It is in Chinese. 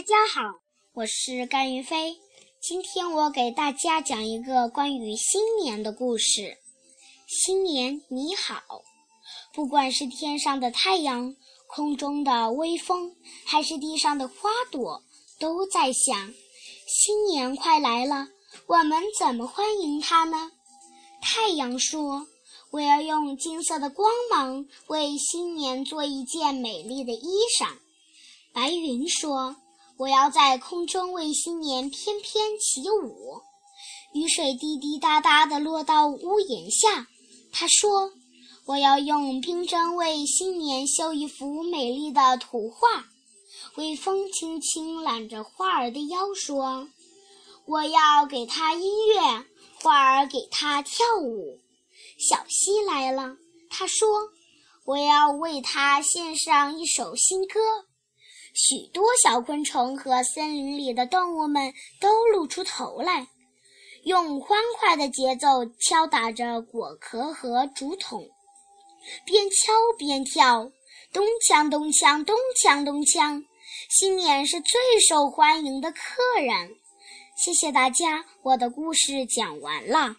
大家好，我是甘云飞。今天我给大家讲一个关于新年的故事。新年你好，不管是天上的太阳、空中的微风，还是地上的花朵，都在想：新年快来了，我们怎么欢迎它呢？太阳说：“我要用金色的光芒为新年做一件美丽的衣裳。”白云说：“我要在空中为新年翩翩起舞。”雨水滴滴答答地落到屋檐下。他说：“我要用冰针为新年绣一幅美丽的图画。”微风轻轻揽着花儿的腰，说：“我要给它音乐，花儿给它跳舞。”小溪来了，他说：“我要为它献上一首新歌。”许多小昆虫和森林里的动物们都露出头来，用欢快的节奏敲打着果壳和竹筒，边敲边跳，咚锵咚锵咚锵咚锵。新年是最受欢迎的客人。谢谢大家，我的故事讲完了。